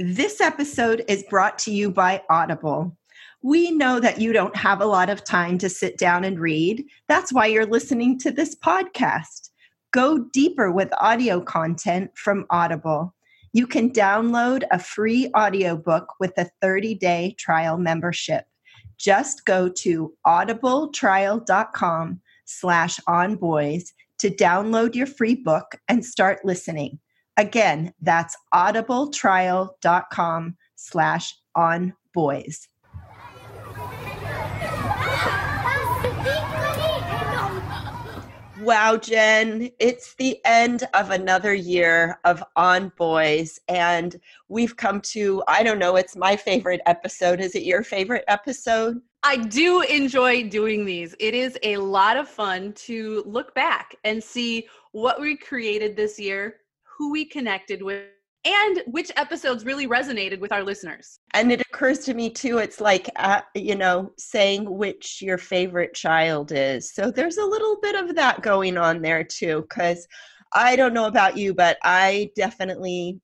This episode is brought to you by Audible. We know that you don't have a lot of time to sit down and read. That's why you're listening to this podcast. Go deeper with audio content from Audible. You can download a free audiobook with a 30-day trial membership. Just go to audibletrial.com slash onboys to download your free book and start listening. Again, that's audibletrial.com slash on boys. Wow, Jen, it's the end of another year of On Boys, and we've come to, I don't know, it's my favorite episode. Is it your favorite episode? I do enjoy doing these. It is a lot of fun to look back and see what we created this year, who we connected with, and which episodes really resonated with our listeners. And it occurs to me too, it's like, uh, you know, saying which your favorite child is. So there's a little bit of that going on there too, because I don't know about you, but I definitely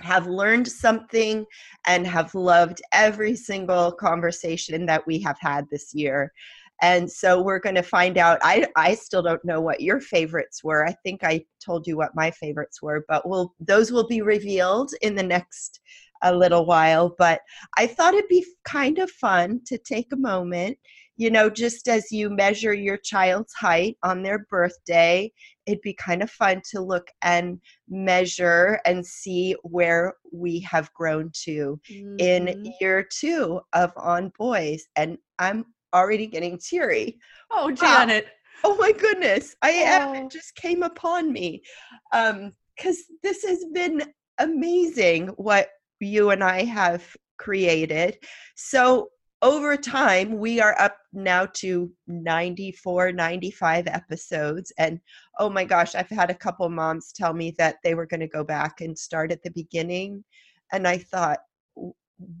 have learned something and have loved every single conversation that we have had this year and so we're going to find out i i still don't know what your favorites were i think i told you what my favorites were but we'll those will be revealed in the next a little while but i thought it'd be kind of fun to take a moment you know just as you measure your child's height on their birthday it'd be kind of fun to look and measure and see where we have grown to mm-hmm. in year two of on boys and i'm already getting teary. Oh, Janet. Oh my goodness. I am. It oh. just came upon me. Um, because this has been amazing what you and I have created. So over time, we are up now to 94, 95 episodes. And oh my gosh, I've had a couple moms tell me that they were going to go back and start at the beginning. And I thought,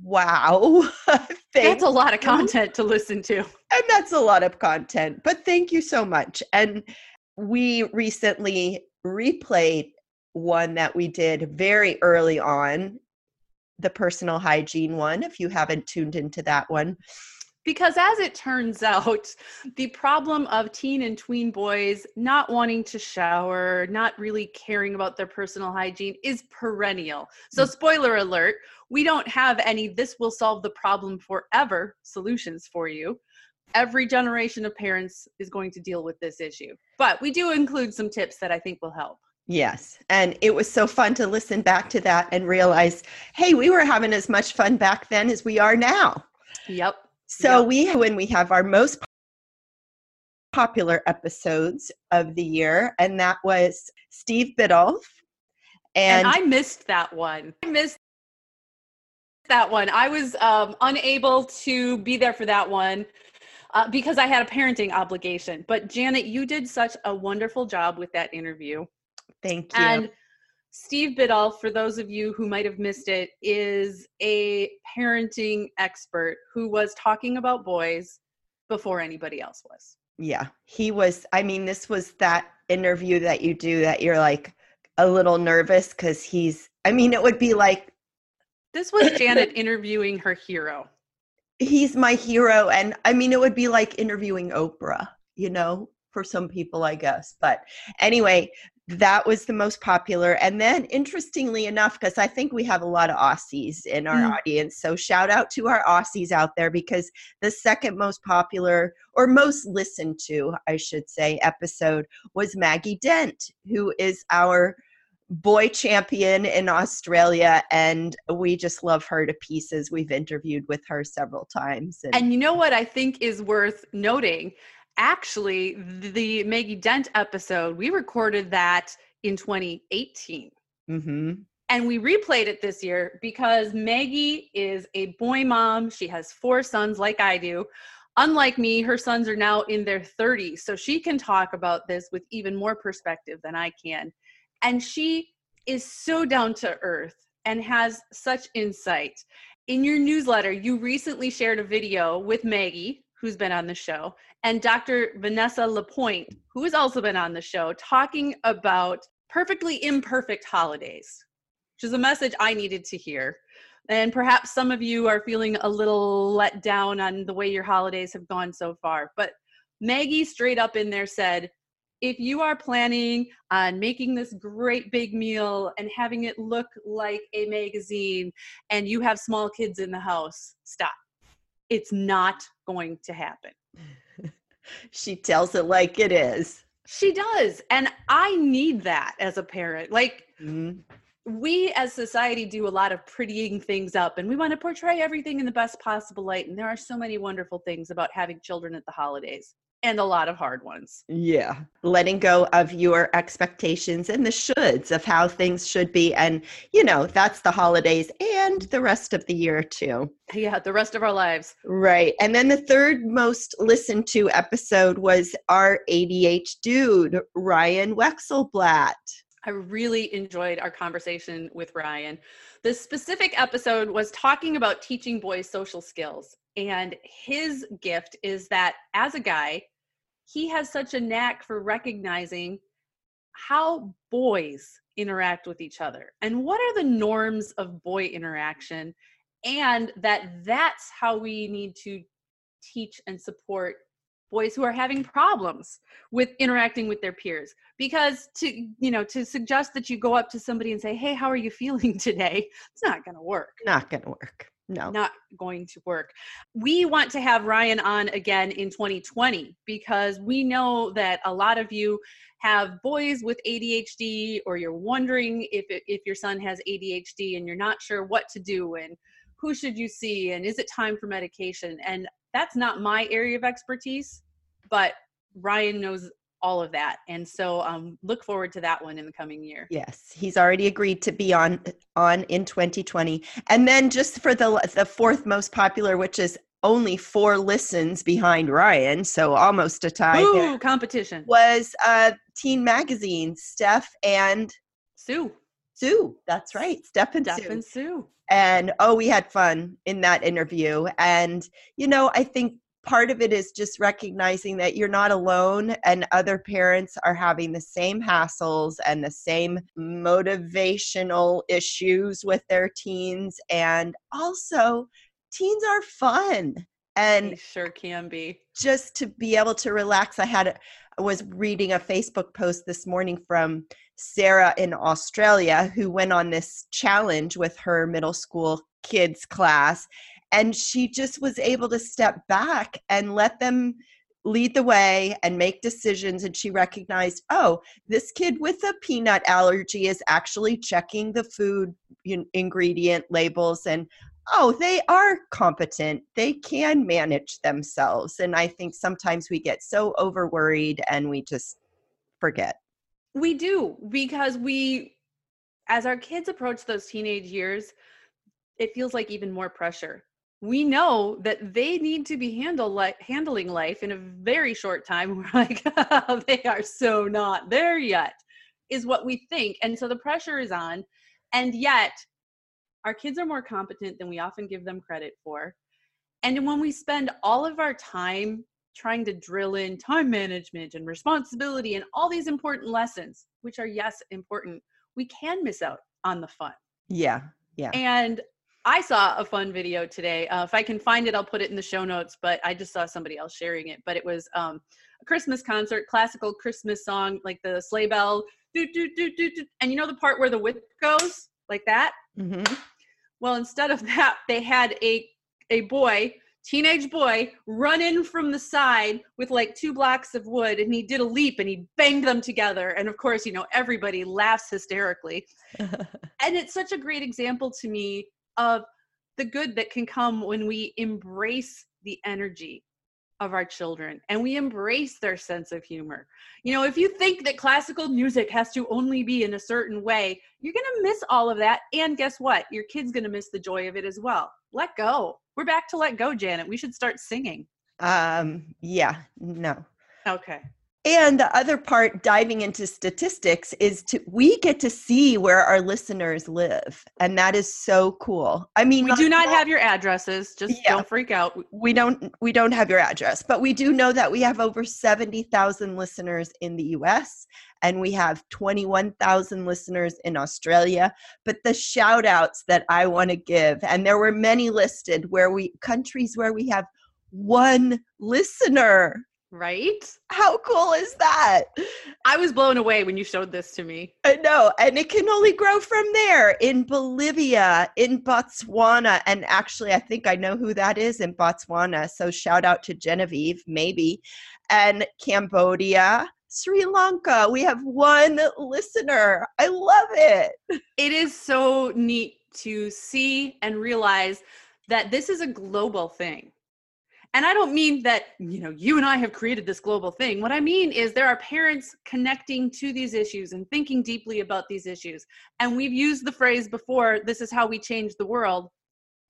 wow. that's a lot of content to listen to. And that's a lot of content. But thank you so much. And we recently replayed one that we did very early on, the personal hygiene one, if you haven't tuned into that one because as it turns out the problem of teen and tween boys not wanting to shower not really caring about their personal hygiene is perennial so mm. spoiler alert we don't have any this will solve the problem forever solutions for you every generation of parents is going to deal with this issue but we do include some tips that i think will help Yes. And it was so fun to listen back to that and realize, hey, we were having as much fun back then as we are now. Yep. So yep. we when we have our most popular episodes of the year, and that was Steve Biddulph. And, and I missed that one. I missed that one. I was um, unable to be there for that one. Uh, because I had a parenting obligation. But Janet, you did such a wonderful job with that interview. Thank you. And Steve Biddulph, for those of you who might have missed it, is a parenting expert who was talking about boys before anybody else was. Yeah, he was. I mean, this was that interview that you do that you're like a little nervous because he's. I mean, it would be like This was Janet interviewing her hero. he's my hero, and I mean, it would be like interviewing Oprah. You know, for some people, I guess. But anyway, that was the most popular. And then, interestingly enough, because I think we have a lot of Aussies in our Mm. audience, so shout out to our Aussies out there because the second most popular or most listened to, I should say, episode was Maggie Dent, who is our boy champion in Australia. And we just love her to pieces. We've interviewed with her several times. And, And you know what I think is worth noting? Actually, the Maggie Dent episode, we recorded that in 2018. Mhm. And we replayed it this year because Maggie is a boy mom. She has four sons, like I do. Unlike me, her sons are now in their 30s. So she can talk about this with even more perspective than I can. And she is so down to earth and has such insight. In your newsletter, you recently shared a video with Maggie, who's been on the show, and Dr. Vanessa Lapointe, who has also been on the show, talking about perfectly imperfect holidays which is a message I needed to hear. And perhaps some of you are feeling a little let down on the way your holidays have gone so far. But Maggie straight up in there said, if you are planning on making this great big meal and having it look like a magazine and you have small kids in the house, stop. It's not going to happen. she tells it like it is. She does. And I need that as a parent. Like, Mhm. we as society do a lot of prettying things up and we want to portray everything in the best possible light and there are so many wonderful things about having children at the holidays and a lot of hard ones Yeah. Letting go of your expectations and the shoulds of how things should be. And, you know, that's the holidays and the rest of the year, too. yeah the rest of our lives Right. And then the third most listened to episode was our ADHD Dude, Ryan Wexelblatt. i really enjoyed our conversation with ryan this specific episode was talking about teaching boys social skills and his gift is that as a guy he has such a knack for recognizing how boys interact with each other and what are the norms of boy interaction and that that's how we need to teach and support boys who are having problems with interacting with their peers. Because to you know to suggest that you go up to somebody and say hey how are you feeling today? It's not going to work. Not going to work. No. not going to work. We want to have Ryan on again in 2020 because we know that a lot of you have boys with ADHD or you're wondering if if your son has ADHD and you're not sure what to do and who should you see and is it time for medication and that's not my area of expertise but Ryan knows all of that and so um, look forward to that one in the coming year. Yes, he's already agreed to be on on in 2020. And then just for the the fourth most popular, which is only four listens behind Ryan, so almost a tie, there, Ooh, competition. was uh, Teen Magazine, Steph and Sue. Sue. That's right, Steph and Steph Sue. and Sue. and oh we had fun in that interview and you know i think part of it is just recognizing that you're not alone and other parents are having the same hassles and the same motivational issues with their teens. And also teens are fun and They sure can be. just to be able to relax. I had i was reading a facebook post this morning from sarah in australia who went on this challenge with her middle school kids class and she just was able to step back and let them lead the way and make decisions. And she recognized oh this kid with a peanut allergy is actually checking the food ingredient labels. And oh they are competent. They can manage themselves. And i think sometimes we get so over worried and we just forget. We do because we, as our kids approach those teenage years, it feels like even more pressure. We know that they need to be handle like handling life in a very short time. We're like, they are so not there yet, is what we think, and so the pressure is on, and yet our kids are more competent than we often give them credit for. And when we spend all of our time trying to drill in time management and responsibility and all these important lessons, which are, yes, important, we can miss out on the fun. Yeah. Yeah. And I saw a fun video today. Uh, if I can find it, I'll put it in the show notes. But I just saw somebody else sharing it. But it was um, a Christmas concert, classical Christmas song, like the sleigh bell, do do do do do, and you know the part where the whip goes like that. Mm-hmm. Well, instead of that, they had a a boy, teenage boy, run in from the side with like two blocks of wood, and he did a leap and he banged them together. And of course, you know everybody laughs hysterically. and it's such a great example to me of the good that can come when we embrace the energy of our children and we embrace their sense of humor. You know, if you think that classical music has to only be in a certain way, you're going to miss all of that. And guess what? Your kid's going to miss the joy of it as well. Let go. We're back to let go, Janet. We should start singing. Um, yeah, no. Okay. And the other part, diving into statistics, is to we get to see where our listeners live, and that is so cool. I mean, we do not have your addresses. Just yeah, don't freak out. We don't. We don't have your address, but we do know that we have over seventy thousand listeners in the U.S. and we have twenty-one thousand listeners in Australia. But the shout outs that I want to give, and there were many listed where we countries where we have one listener Right? How cool is that? I was blown away when you showed this to me. I know. And it can only grow from there in Bolivia, in Botswana. And actually, I think I know who that is in Botswana. So shout out to Genevieve, maybe. And Cambodia, Sri Lanka. We have one listener. I love it. It is so neat to see and realize that this is a global thing and I don't mean that, you know, you and I have created this global thing. What I mean is there are parents connecting to these issues and thinking deeply about these issues. And we've used the phrase before this is how we change the world.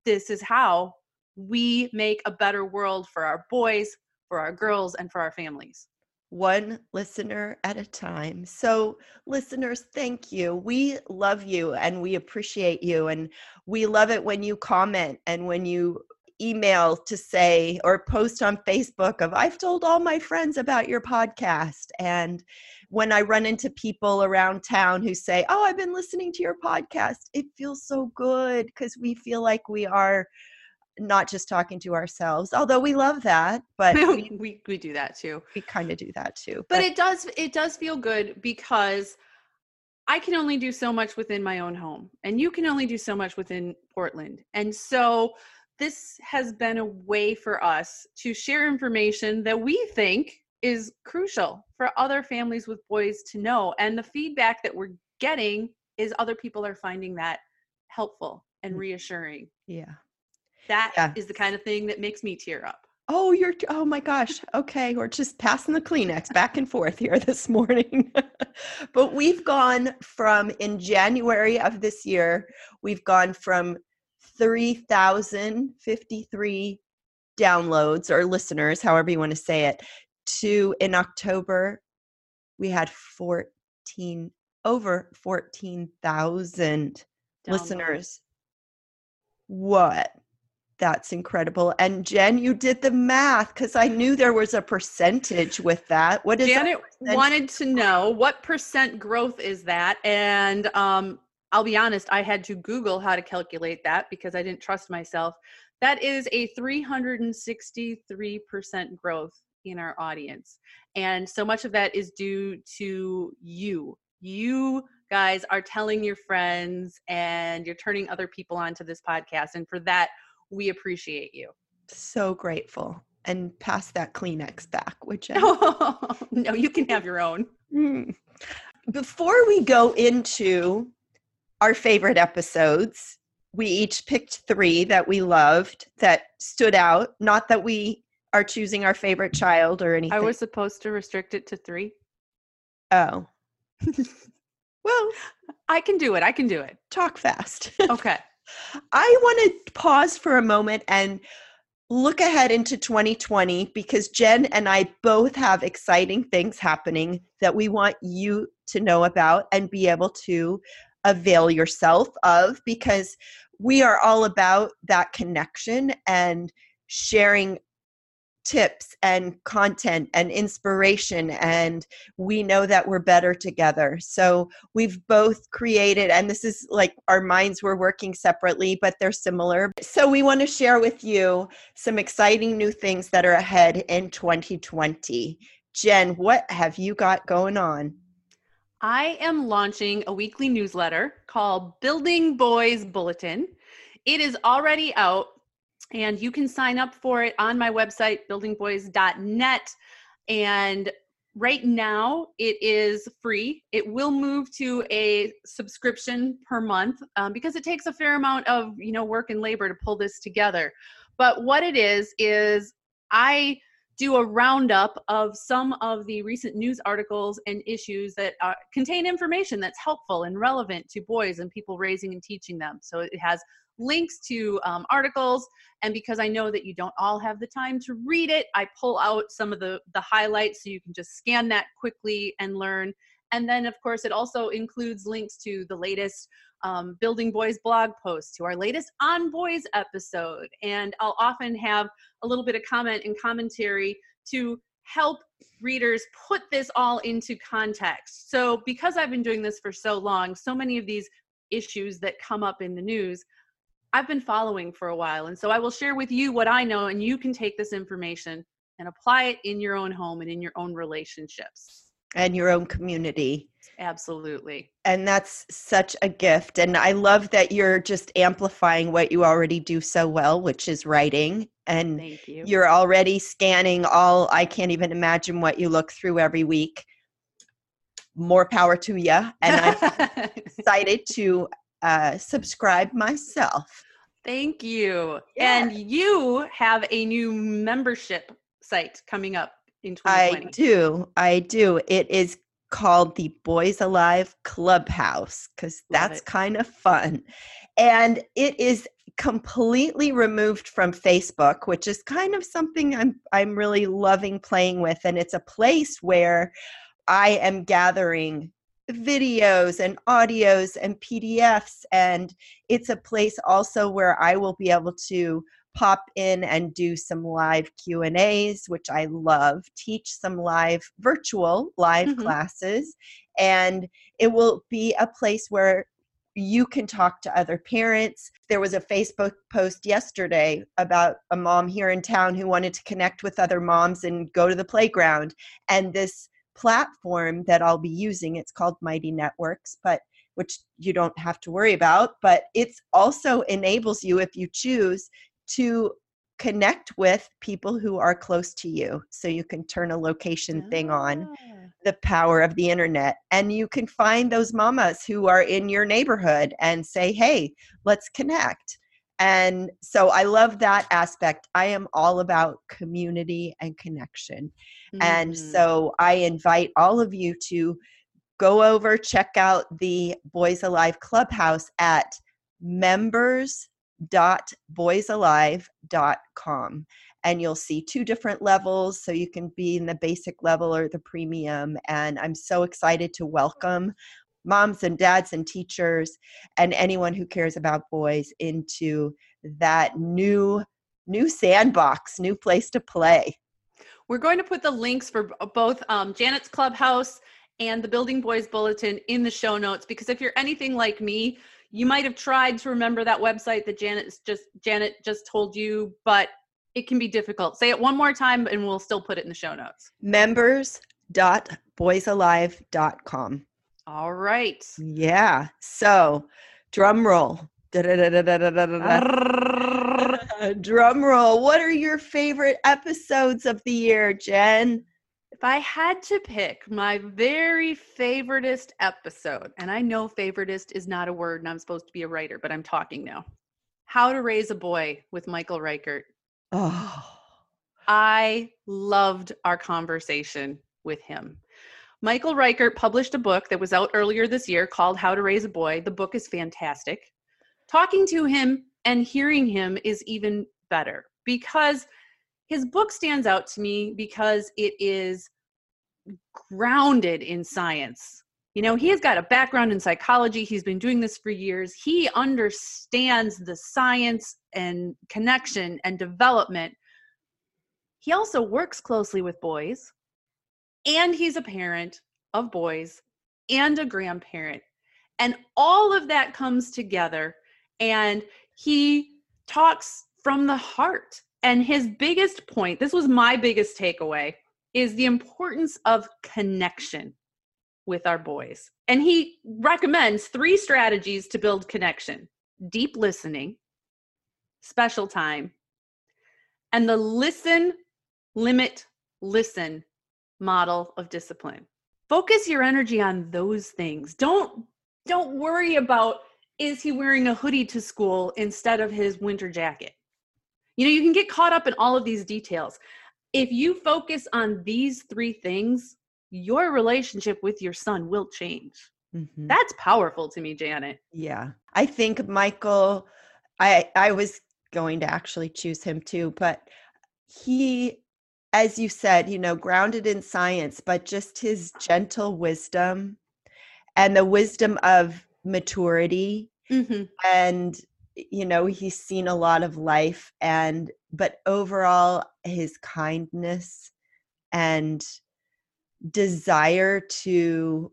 This is how we make a better world for our boys, for our girls, and for our families one listener at a time. So, listeners, thank you. We love you and we appreciate you. And we love it when you comment and when you email to say or post on Facebook of I've told all my friends about your podcast and when I run into people around town who say, "Oh, I've been listening to your podcast." It feels so good because we feel like we are not just talking to ourselves although we love that but we, we, we do that too we kind of do that too but, but it does it does feel good because I can only do so much within my own home, and you can only do so much within Portland. And so this has been a way for us to share information that we think is crucial for other families with boys to know. And the feedback that we're getting is other people are finding that helpful and mm. reassuring. Yeah. that yeah. is the kind of thing that makes me tear up. Oh, you're, oh my gosh. Okay. We're just passing the Kleenex back and forth here this morning. but we've gone from in January of this year, we've gone from 3,053 downloads or listeners, however you want to say it, to in October, we had 14, over 14,000 listeners. What? That's incredible. And Jen, you did the math because I knew there was a percentage with that. What is Janet wanted to know what percent growth is that? And um, I'll be honest, I had to Google how to calculate that because I didn't trust myself. That is a 363% growth in our audience. And so much of that is due to you. You guys are telling your friends and you're turning other people onto this podcast. And for that, we appreciate you. So grateful. And pass that Kleenex back, which no, no, you can have your own. Mm. Before we go into our favorite episodes. We each picked three that we loved that stood out. Not that we are choosing our favorite child or anything. I was supposed to restrict it to three. Oh. well, I can do it. I can do it. Talk fast. Okay. I want to pause for a moment and look ahead into 2020 because Jen and I both have exciting things happening that we want you to know about and be able to avail yourself of because we are all about that connection and sharing tips and content and inspiration and we know that we're better together. So we've both created and this is like our minds were working separately but they're similar. So we want to share with you some exciting new things that are ahead in 2020 jen what have you got going on I am launching a weekly newsletter called Building Boys Bulletin. It is already out and you can sign up for it on my website buildingboys.net and right now it is free. It will move to a subscription per month um, because it takes a fair amount of you know work and labor to pull this together. But what it is is i do a roundup of some of the recent news articles and issues that uh, contain information that's helpful and relevant to boys and people raising and teaching them. So it has links to um, articles and because i know that you don't all have the time to read it i pull out some of the the highlights so you can just scan that quickly and learn. And then of course it also includes links to the latest um, building boys blog post to our latest on boys episode. And i'll often have a little bit of comment and commentary to help readers put this all into context. So because i've been doing this for so long so many of these issues that come up in the news I've been following for a while. And so I will share with you what I know, and you can take this information and apply it in your own home and in your own relationships and your own community. Absolutely. And that's such a gift. And I love that you're just amplifying what you already do so well, which is writing. And Thank you. you're already scanning all, I can't even imagine what you look through every week. More power to you. And I'm excited to uh, subscribe myself. Thank you. Yeah. And you have a new membership site coming up in 2020. I do. I do. It is called the Boys Alive Clubhouse because that's kind of fun. And it is completely removed from Facebook, which is kind of something I'm I'm really loving playing with and it's a place where I am gathering videos and audios and PDFs. And it's a place also where I will be able to pop in and do some live q and a's which i love teach some live virtual live mm-hmm. classes and it will be a place where you can talk to other parents. There was a Facebook post yesterday about a mom here in town who wanted to connect with other moms and go to the playground. And this platform that I'll be using. It's called Mighty Networks, but which you don't have to worry about, but it's also enables you if you choose to connect with people who are close to you. So you can turn a location thing on ah. the power of the internet and you can find those mamas who are in your neighborhood and say, "Hey, let's connect." And so I love that aspect. I am all about community and connection. Mm-hmm. And so I invite all of you to go over, check out the Boys Alive Clubhouse at members.boysalive.com. And you'll see two different levels. So you can be in the basic level or the premium. And I'm so excited to welcome moms and dads and teachers and anyone who cares about boys into that new new sandbox new place to play we're going to put the links for both um, janet's clubhouse and the building boys bulletin in the show notes because if you're anything like me you might have tried to remember that website that janet just janet just told you but it can be difficult say it one more time and we'll still put it in the show notes members.boysalive.com all right. Yeah. So, drum roll. drum roll. What are your favorite episodes of the year, Jen? If I had to pick my very favoritist episode, and I know favoritist is not a word and I'm supposed to be a writer, but I'm talking now. How to Raise a Boy with Michael Reichert. Oh. I loved our conversation with him. Michael Reichert published a book that was out earlier this year called How to Raise a Boy. The book is fantastic. Talking to him and hearing him is even better because his book stands out to me because it is grounded in science. You know, he has got a background in psychology. He's been doing this for years. He understands the science and connection and development he also works closely with boys, and he's a parent of boys and a grandparent. And all of that comes together, and he talks from the heart. And his biggest point this was my biggest takeaway is the importance of connection with our boys. And he recommends three strategies to build connection deep listening, special time, and the listen, limit, listen model of discipline. Focus your energy on those things. Don't don't worry about is he wearing a hoodie to school instead of his winter jacket. You know, you can get caught up in all of these details. If you focus on these three things, your relationship with your son will change. Mm-hmm. That's powerful to me, Janet. Yeah. I think Michael I I was going to actually choose him too, but he as you said, you know, grounded in science, but just his gentle wisdom and the wisdom of maturity mm-hmm. and you know he's seen a lot of life and but overall his kindness and desire to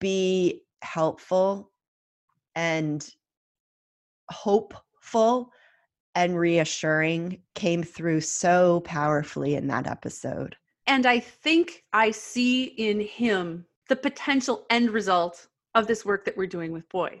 be helpful and hopeful and reassuring came through so powerfully in that episode. And I think I see in him the potential end result of this work that we're doing with Boy.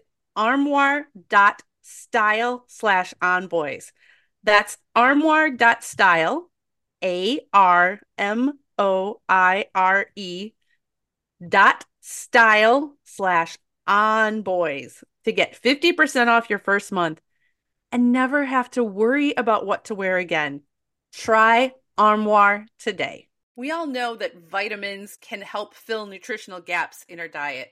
armoire.style slash onboys. That's armoire.style, A R M O I R E dot style slash onboys to get 50% off your first month and never have to worry about what to wear again. Try Armoire today. We all know that vitamins can help fill nutritional gaps in our diet.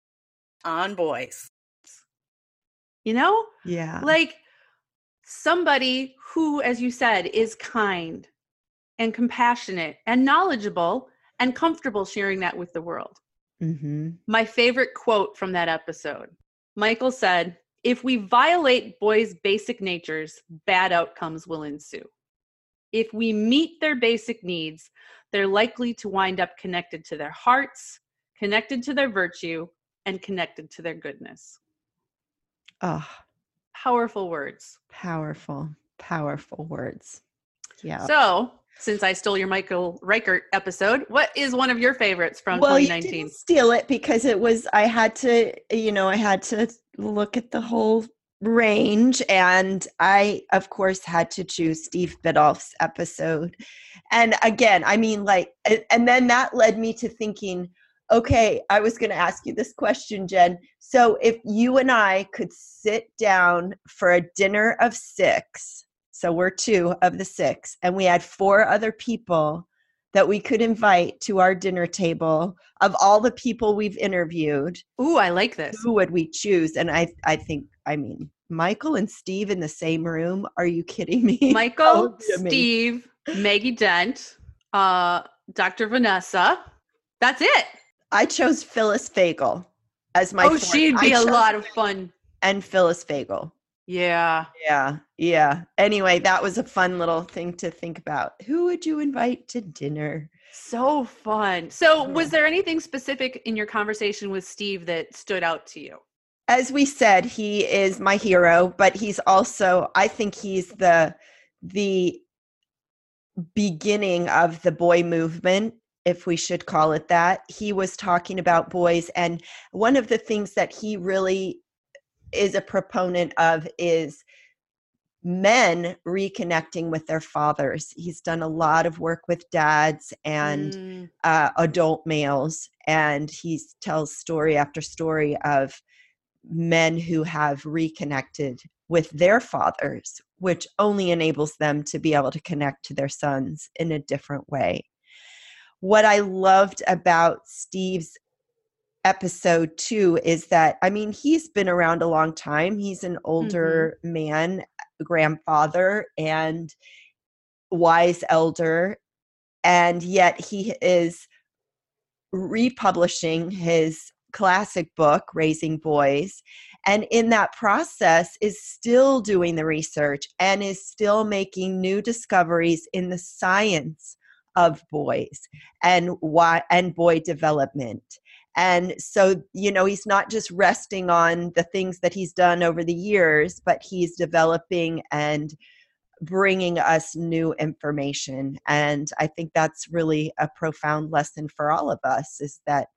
onboys. You know? Yeah. Like somebody who, as you said, is kind and compassionate and knowledgeable and comfortable sharing that with the world. Mm-hmm. My favorite quote from that episode Michael said, If we violate boys' basic natures, bad outcomes will ensue. If we meet their basic needs, they're likely to wind up connected to their hearts, connected to their virtue, and connected to their goodness. Oh, Powerful words. powerful, powerful words. Yeah. So, since I stole your Michael Reichert episode, what is one of your favorites from well, you 2019? didn't steal it because it was. I had to, you know, I had to look at the whole range, and I, of course, had to choose Steve Biddulph's episode. And again, I mean, like, and then that led me to thinking, okay, I was going to ask you this question, Jen. So, if you and I could sit down for a dinner of six, so we're two of the six, and we had four other people that we could invite to our dinner table of all the people we've interviewed Ooh, I like this. who would we choose and i i think i mean michael and steve in the same room are you kidding me Michael, would be amazing. Steve, Maggie Dent, uh, Dr. Vanessa. That's it. I chose phyllis fagell as my oh, fourth. she'd be a lot of fun. and phyllis fagell Yeah. yeah yeah anyway that was a fun little thing to think about who would you invite to dinner So fun. So, was there anything specific in your conversation with Steve that stood out to you? as we said he is my hero but he's also i think he's the the beginning of the boy movement if we should call it that he was talking about boys and one of the things that he really is a proponent of is men reconnecting with their fathers. He's done a lot of work with dads and Mm, uh, adult males and he tells story after story of men who have reconnected with their fathers which only enables them to be able to connect to their sons in a different way what i loved about steve's episode two is that i mean he's been around a long time. He's an older mm-hmm. man grandfather and wise elder and yet he is republishing his classic book raising boys and in that process is still doing the research and is still making new discoveries in the science of boys and why and boy development. And so you know he's not just resting on the things that he's done over the years but he's developing and bringing us new information. And i think that's really a profound lesson for all of us is that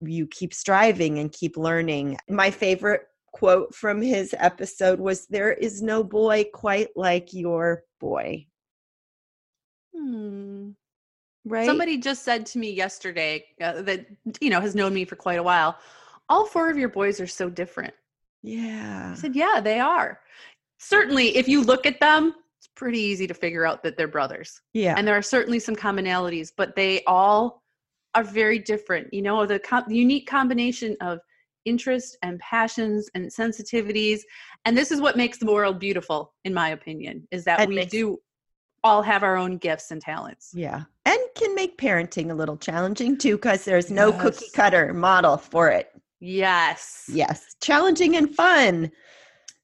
you keep striving and keep learning. My favorite quote from his episode was there is no boy quite like your boy hmm. right Somebody just said to me yesterday uh, that, you know, has known me for quite a while. All four of your boys are so different. yeah I said, yeah, they are. Certainly, if you look at them, it's pretty easy to figure out that they're brothers. yeah And there are certainly some commonalities, but they all are very different. You know, the, com- unique combination of interest and passions and sensitivities. And this is what makes the world beautiful, in my opinion, is that And we makes- do all have our own gifts and talents. yeah and can make parenting a little challenging too because there's no cookie cutter model for it Yes. yes challenging and fun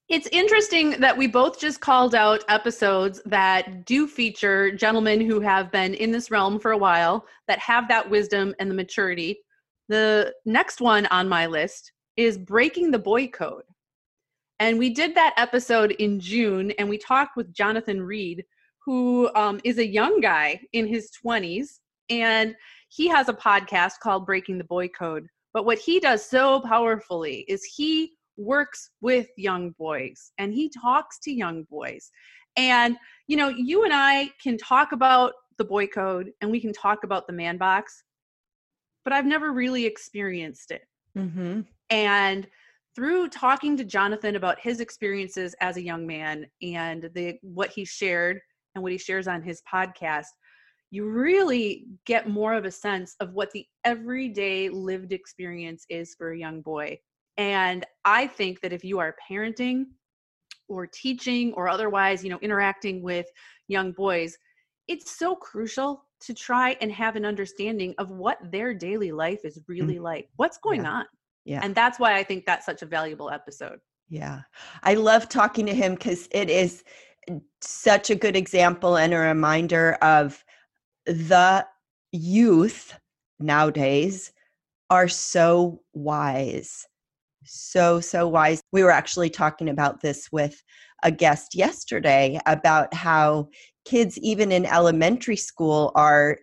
It's interesting that we both just called out episodes that do feature gentlemen who have been in this realm for a while, that have that wisdom and the maturity. The next one on my list is Breaking the Boy Code. And we did that episode in June, and we talked with Jonathan Reed, who um, is a young guy in his 20s, and he has a podcast called Breaking the Boy Code. But what he does so powerfully is he works with young boys and he talks to young boys. And, you know, you and I can talk about the boy code and we can talk about the man box, but I've never really experienced it. mm-hmm. And through talking to Jonathan about his experiences as a young man and the what he shared and what he shares on his podcast, you really get more of a sense of what the everyday lived experience is for a young boy. And I think that if you are parenting or teaching or otherwise, you know, interacting with young boys, it's so crucial to try and have an understanding of what their daily life is really mm. like. What's going Yeah. on? yeah And that's why I think that's such a valuable episode. Yeah. I love talking to him because it is such a good example and a reminder of the youth nowadays are so wise. So, so wise. We were actually talking about this with a guest yesterday about how kids, even in elementary school, are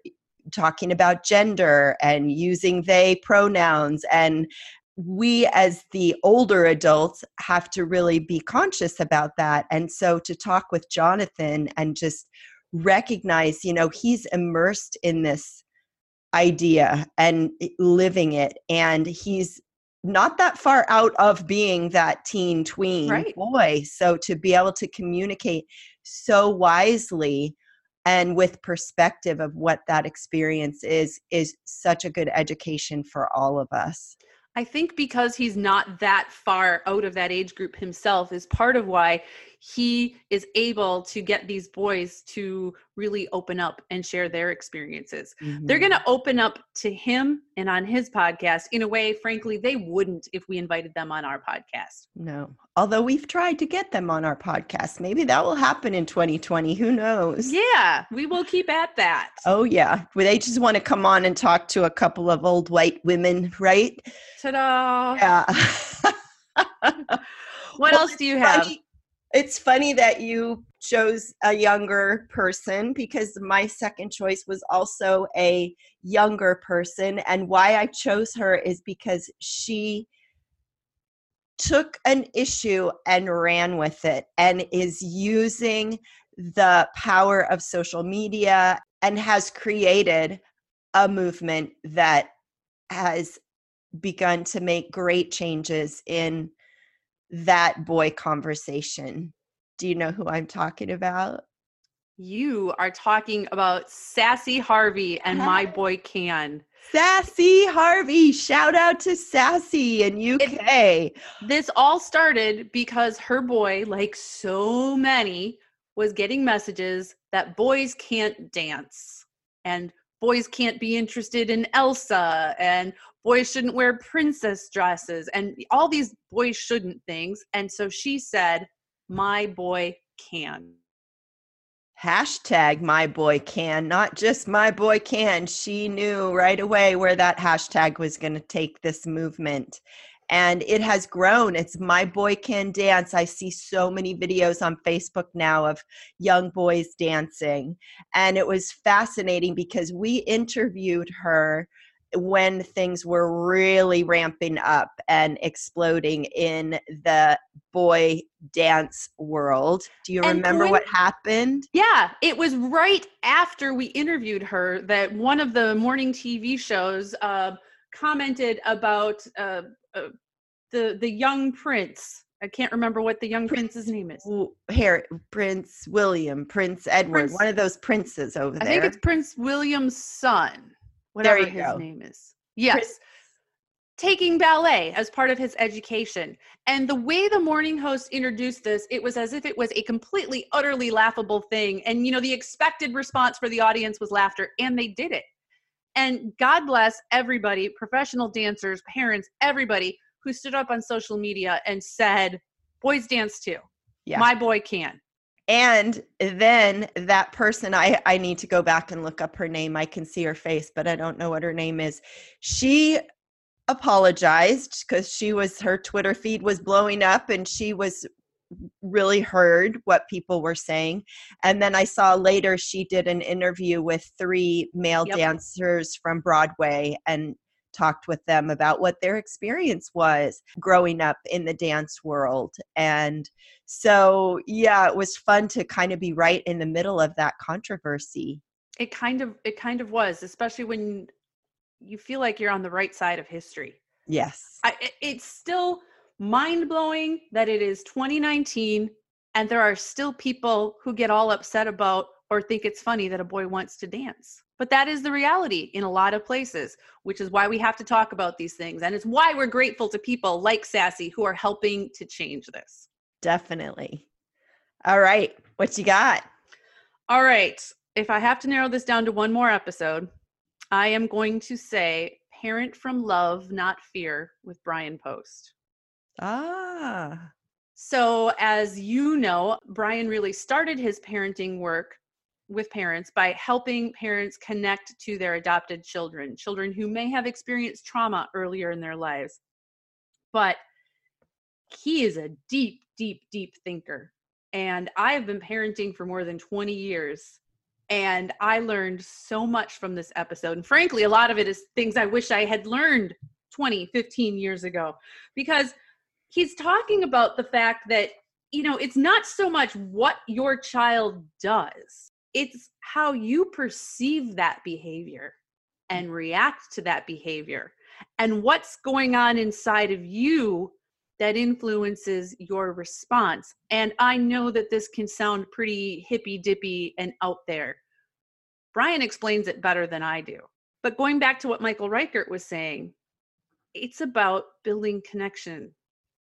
talking about gender and using they pronouns and we as the older adults have to really be conscious about that. And so to talk with jonathan and just recognize you know he's immersed in this idea and living it and he's not that far out of being that teen tween Right. boy. So to be able to communicate so wisely and with perspective of what that experience is is such a good education for all of us I think because he's not that far out of that age group himself is part of why he is able to get these boys to really open up and share their experiences. They're Mhm. going to open up to him and on his podcast in a way, frankly, they wouldn't if we invited them on our podcast. no although we've tried to get them on our podcast maybe that will happen in 2020 who knows Yeah, we will keep at that. oh yeah well, they just want to come on and talk to a couple of old white women right Ta-da! yeah What Well, else do you have? funny- It's funny that you chose a younger person because my second choice was also a younger person. And why I chose her is because she took an issue and ran with it and is using the power of social media and has created a movement that has begun to make great changes in that boy conversation. Do you know who I'm talking about? You are talking about Sassy Harvey and My Boy Can. Sassy Harvey. Shout out to Sassy in UK. This all started because her boy, like so many, was getting messages that boys can't dance and boys can't be interested in Elsa and boys shouldn't wear princess dresses and all these boys shouldn't things. And so she said, My boy can. Hashtag my boy can, not just my boy can. She knew right away where that hashtag was going to take this movement. And it has grown. It's my boy can dance. I see so many videos on Facebook now of young boys dancing. And it was fascinating because we interviewed her when things were really ramping up and exploding in the boy dance world. Do you And remember coin- what happened? Yeah, it was right after we interviewed her that one of the morning TV shows uh, commented about uh, uh, the the young prince. I can't remember what the young Prince- prince's name is. Harry, Prince William, Prince Edward, Prince- one of those princes over there. I think it's Prince William's son, whatever his go. name is. Yes. Taking ballet as part of his education. And the way the morning host introduced this, it was as if it was a completely, utterly laughable thing. And, you know, the expected response for the audience was laughter, and they did it. And God bless everybody, professional dancers, parents, everybody who stood up on social media and said, boys dance too. Yeah. My boy can. And then that person, I, I need to go back and look up her name. I can see her face, but I don't know what her name is. She apologized because she was her Twitter feed was blowing up and she was really heard what people were saying. And then I saw later she did an interview with three male Yep. dancers from Broadway and talked with them about what their experience was growing up in the dance world. And so, yeah, it was fun to kind of be right in the middle of that controversy. It kind of it kind of was, especially when you feel like you're on the right side of history. Yes. I, it- it's still mind blowing that it is 2019 and there are still people who get all upset about or think it's funny that a boy wants to dance. But that is the reality in a lot of places, which is why we have to talk about these things. And it's why we're grateful to people like Sassy who are helping to change this. Definitely. All right. What you got? All right. If I have to narrow this down to one more episode, I am going to say Parent from Love, Not Fear with Brian Post. Ah. So, as you know, Brian really started his parenting work with parents by helping parents connect to their adopted children, children who may have experienced trauma earlier in their lives. But he is a deep, deep, deep thinker. And I have been parenting for more than 20 years. And I learned so much from this episode. And frankly, a lot of it is things I wish I had learned 20, 15 years ago. Because he's talking about the fact that, you know, it's not so much what your child does, it's how you perceive that behavior mm. and react to that behavior and what's going on inside of you that influences your response. And I know that this can sound pretty hippy dippy and out there. Brian explains it better than I do. But going back to what Michael Reichert was saying, it's about building connection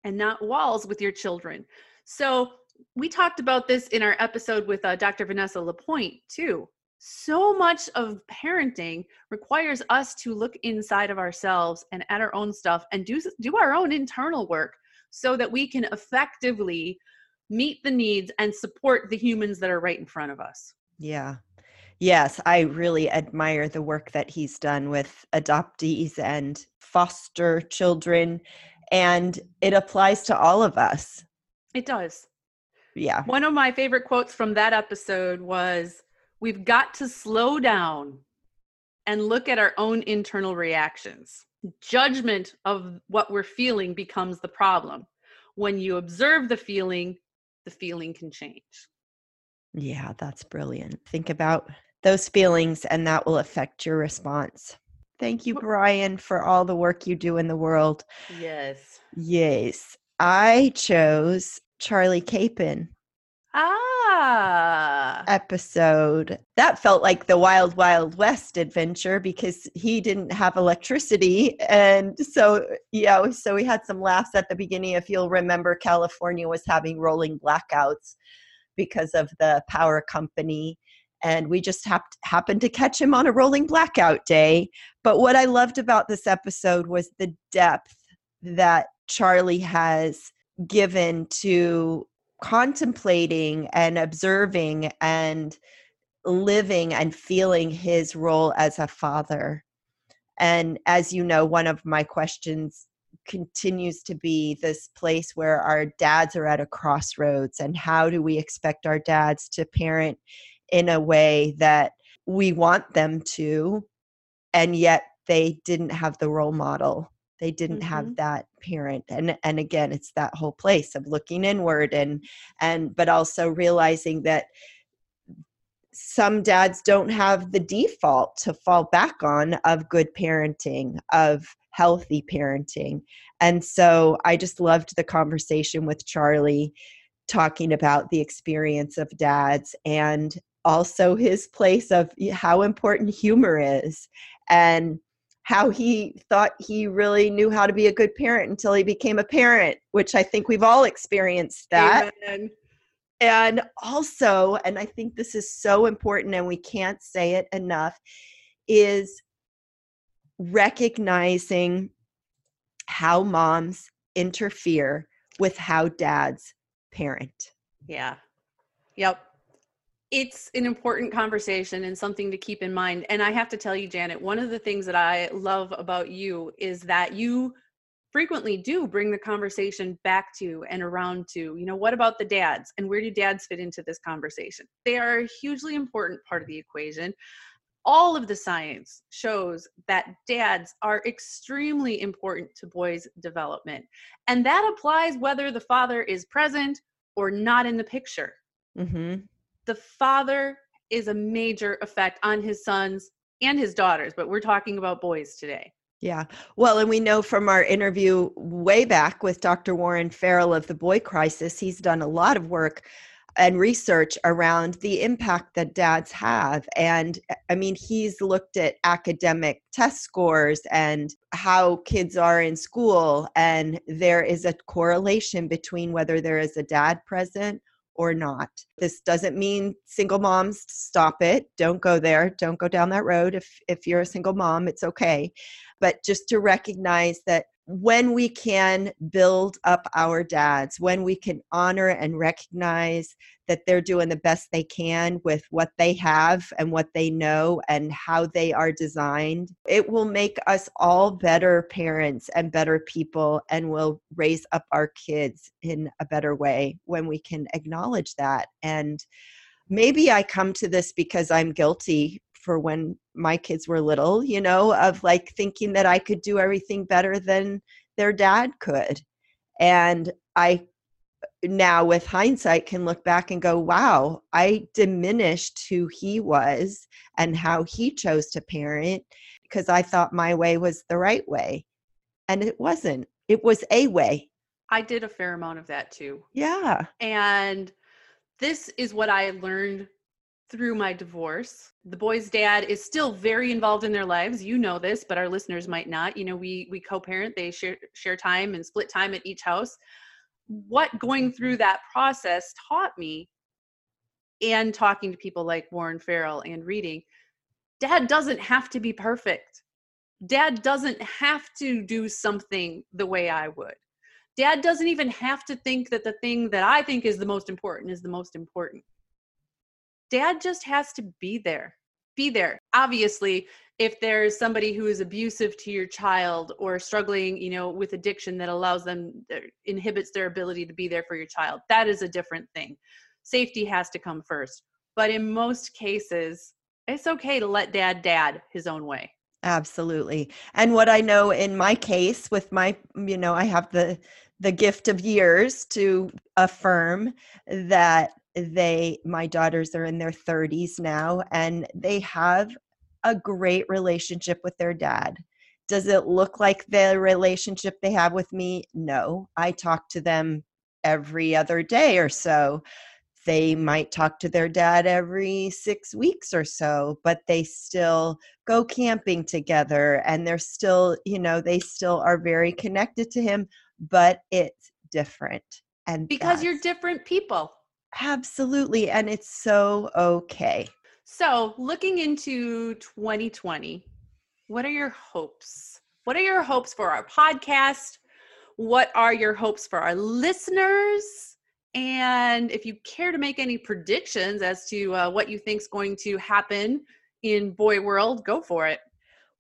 and not walls with your children. So we talked about this in our episode with uh, Dr. Vanessa Lapointe too. So much of parenting requires us to look inside of ourselves and at our own stuff and do do our own internal work so that we can effectively meet the needs and support the humans that are right in front of us. Yeah. Yes, I really admire the work that he's done with adoptees and foster children and it applies to all of us. It does yeah. One of my favorite quotes from that episode was We've got to slow down and look at our own internal reactions. Judgment of what we're feeling becomes the problem. When you observe the feeling, the feeling can change. Yeah, that's brilliant. Think about those feelings, and that will affect your response. Thank you, Brian, for all the work you do in the world. Yes. Yes. I chose Charlie Capen ah. episode. That felt like the wild wild west adventure because he didn't have electricity and so you know so we had some laughs at the beginning if you'll remember california was having rolling blackouts because of the power company and we just hap- happened to catch him on a rolling blackout day. But what i loved about this episode was the depth that charlie has given to contemplating and observing and living and feeling his role as a father. And as you know, one of my questions continues to be this place where our dads are at a crossroads and how do we expect our dads to parent in a way that we want them to and yet they didn't have the role model they didn't mm-hmm. have that parent and and again it's that whole place of looking inward and and but also realizing that some dads don't have the default to fall back on of good parenting of healthy parenting and so i just loved the conversation with charlie talking about the experience of dads and also his place of how important humor is and how he thought he really knew how to be a good parent until he became a parent, which I think we've all experienced that. Amen. And also, and I think this is so important and we can't say it enough, is recognizing how moms interfere with how dads parent. Yeah. Yep it's an important conversation and something to keep in mind. And I have to tell you, Janet, one of the things that I love about you is that you frequently do bring the conversation back to and around to, you know, what about the dads and where do dads fit into this conversation? They are a hugely important part of the equation. All of the science shows that dads are extremely important to boys' development. And that applies whether the father is present or not in the picture. Mm-hmm the father is a major effect on his sons and his daughters, but we're talking about boys today. Yeah. Well, and we know from our interview way back with Dr. Warren Farrell of the Boy Crisis, he's done a lot of work and research around the impact that dads have. And uh, I mean, he's looked at academic test scores and how kids are in school. And there is a correlation between whether there is a dad present or not. This doesn't mean single moms stop it. Don't go there. Don't go down that road. If if you're a single mom, it's okay. But just to recognize that when we can build up our dads, when we can honor and recognize that they're doing the best they can with what they have and what they know and how they are designed, it will make us all better parents and better people and will raise up our kids in a better way when we can acknowledge that. And maybe I come to this because I'm guilty for when my kids were little, you know, of like thinking that I could do everything better than their dad could. And I now with hindsight can look back and go, wow, I diminished who he was and how he chose to parent because I thought my way was the right way. And it wasn't. It was a way. I did a fair amount of that too. Yeah. And this is what I learned through my divorce. The boy's dad is still very involved in their lives. You know this, but our listeners might not. You know, we we co-parent, they share share time and split time at each house. What going through that process taught me and talking to people like Warren Farrell and reading, dad doesn't have to be perfect. Dad doesn't have to do something the way I would. Dad doesn't even have to think that the thing that I think is the most important is the most important dad just has to be there be there. Obviously if there's somebody who is abusive to your child or struggling you know with addiction that allows them uh, inhibits their ability to be there for your child that is a different thing. Safety has to come first. But in most cases it's okay to let dad dad his own way. Absolutely. And what i know in my case with my mm, you know i have the the gift of years to affirm that they my daughters are in their 30s now and they have a great relationship with their dad. Does it look like the relationship they have with me? No. I talk to them every other day or so. They might talk to their dad every six weeks or so but they still go camping together and they're still you know they still are very connected to him but it's different and because you're different people Absolutely. And it's so okay. So, looking into 2020, what are your hopes? What are your hopes for our podcast? What are your hopes for our listeners? And if you care to make any predictions as to uh, what you think is going to happen in boy world, go for it.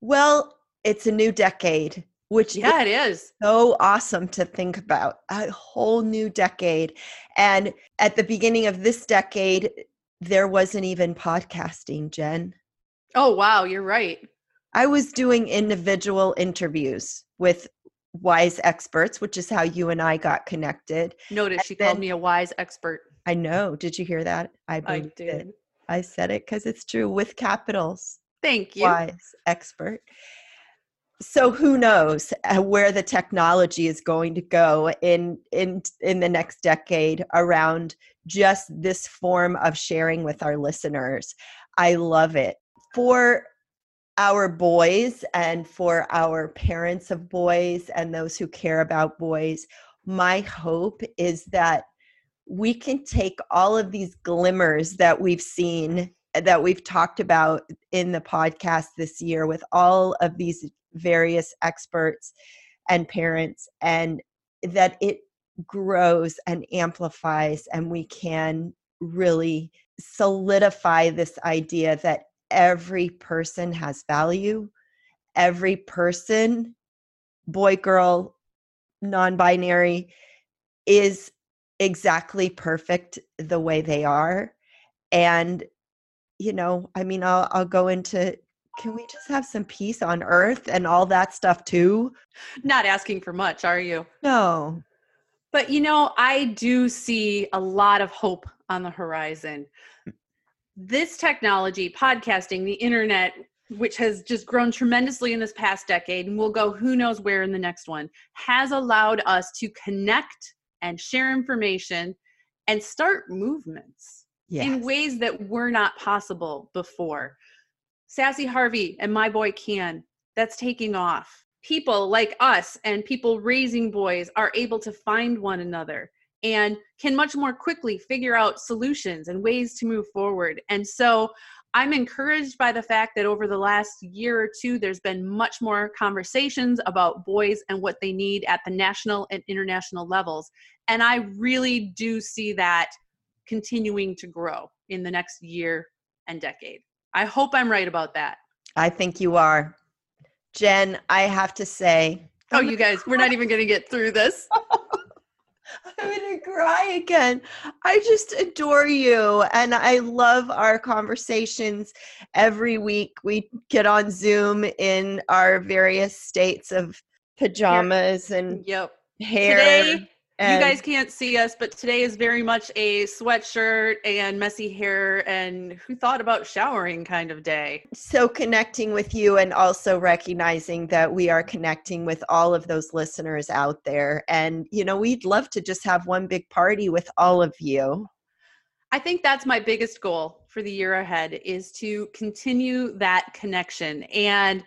Well, it's a new decade which yeah it is. so awesome to think about a whole new decade and at the beginning of this decade there wasn't even podcasting jen. Oh wow you're right. I was doing individual interviews with wise experts which is how you and i got connected notice and she then, called me a wise expert. I know did you hear that? I, I did it. i said it because it's true with capitals. Thank you. Wise expert so who knows uh, where the technology is going to go in in in the next decade around just this form of sharing with our listeners. I love it. For our boys and for our parents of boys and those who care about boys my hope is that we can take all of these glimmers that we've seen that we've talked about in the podcast this year with all of these various experts and parents and that it grows and amplifies and we can really solidify this idea that every person has value every person boy girl non-binary is exactly perfect the way they are. And you know i mean i'll i'll go into can we just have some peace on earth and all that stuff too? Not asking for much, are you? No. But you know, I do see a lot of hope on the horizon. Mm. This technology, podcasting, the internet, which has just grown tremendously in this past decade and will go who knows where in the next one, has allowed us to connect and share information and start movements yes. in ways that were not possible before. Sassy Harvey and My Boy Can, that's taking off. People like us and people raising boys are able to find one another and can much more quickly figure out solutions and ways to move forward. And so I'm encouraged by the fact that over the last year or two, there's been much more conversations about boys and what they need at the national and international levels. And I really do see that continuing to grow in the next year and decade. I hope I'm right about that. I think you are. Jen, I have to say. Oh, you guys, we're not even going to get through this. I'm going to cry again. I just adore you. And I love our conversations every week. We get on Zoom in our various states of pajamas and yep. hair. Today, and you guys can't see us, but today is very much a sweatshirt and messy hair and who thought about showering kind of day. So connecting with you and also recognizing that we are connecting with all of those listeners out there. And, you know, we'd love to just have one big party with all of you. I think that's my biggest goal for the year ahead is to continue that connection. And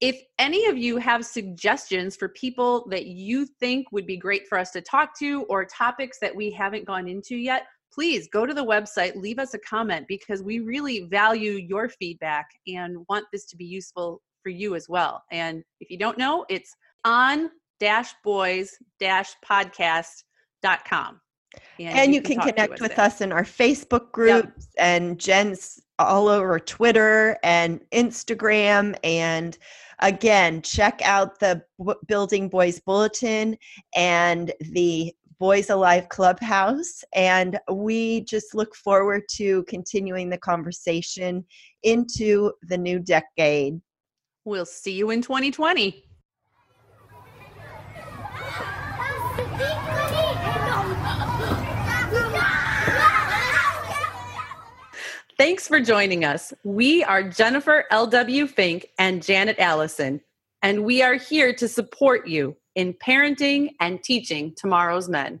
if any of you have suggestions for people that you think would be great for us to talk to or topics that we haven't gone into yet, please go to the website, leave us a comment because we really value your feedback and want this to be useful for you as well. And if you don't know, it's on boys podcast.com. And, and you, can, can connect with there. us in our Facebook groups yep. and Jen's all over Twitter and Instagram and Again, check out the Building Boys Bulletin and the Boys Alive Clubhouse. And we just look forward to continuing the conversation into the new decade. We'll see you in 2020. Thanks for joining us. We are Jennifer L.W. Fink and Janet Allison, and we are here to support you in parenting and teaching tomorrow's men.